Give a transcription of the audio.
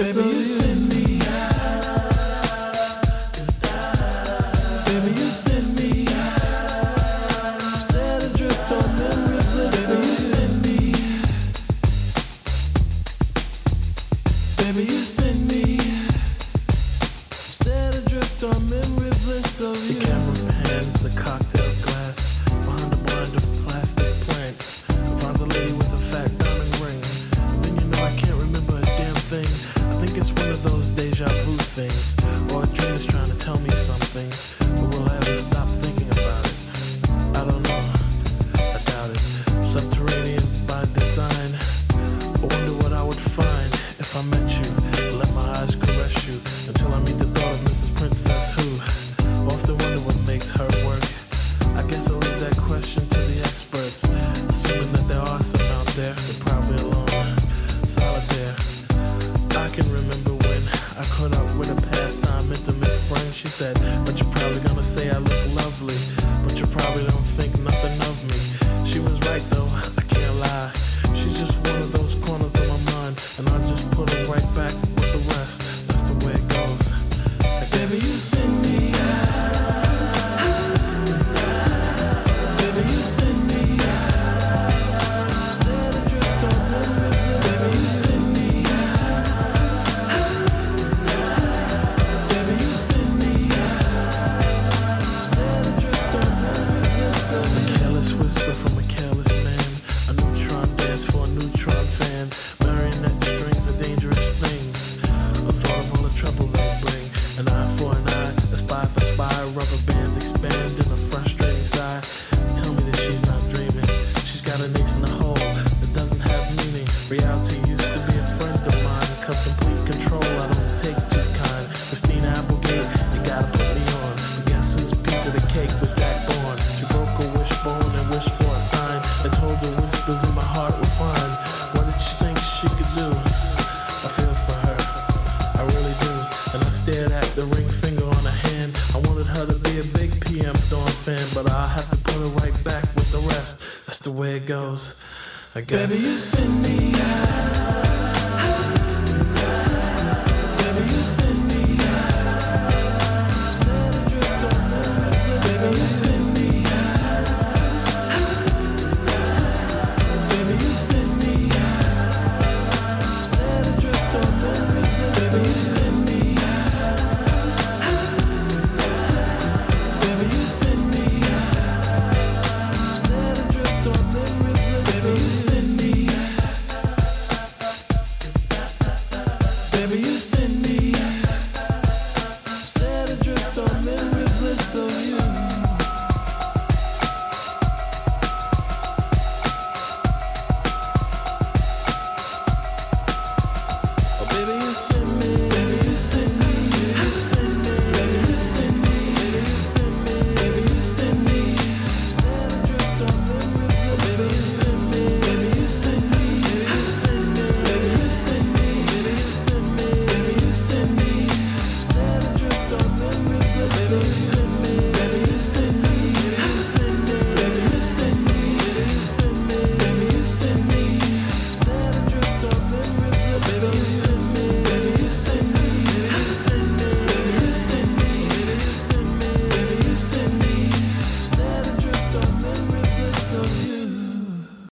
Baby, you send me can remember when I caught up with a pastime intimate friend. Rubber bands expand in a frustrating sigh. Tell me that she's not dreaming. She's got an ace in the hole that doesn't have meaning. Reality used to be a friend of mine. Cause complete control, I don't take too kind. Christina Applegate, you gotta put me on. But guess whose piece of the cake was Jack Bourne? She broke a wishbone and wished for a sign. And told the whispers in my heart were fine. What did she think she could do? I feel for her, I really do. And I stared at the ring finger on her. I wanted her to be a big PM Dawn fan, but I'll have to put her right back with the rest. That's the way it goes. I guess. Baby, you send me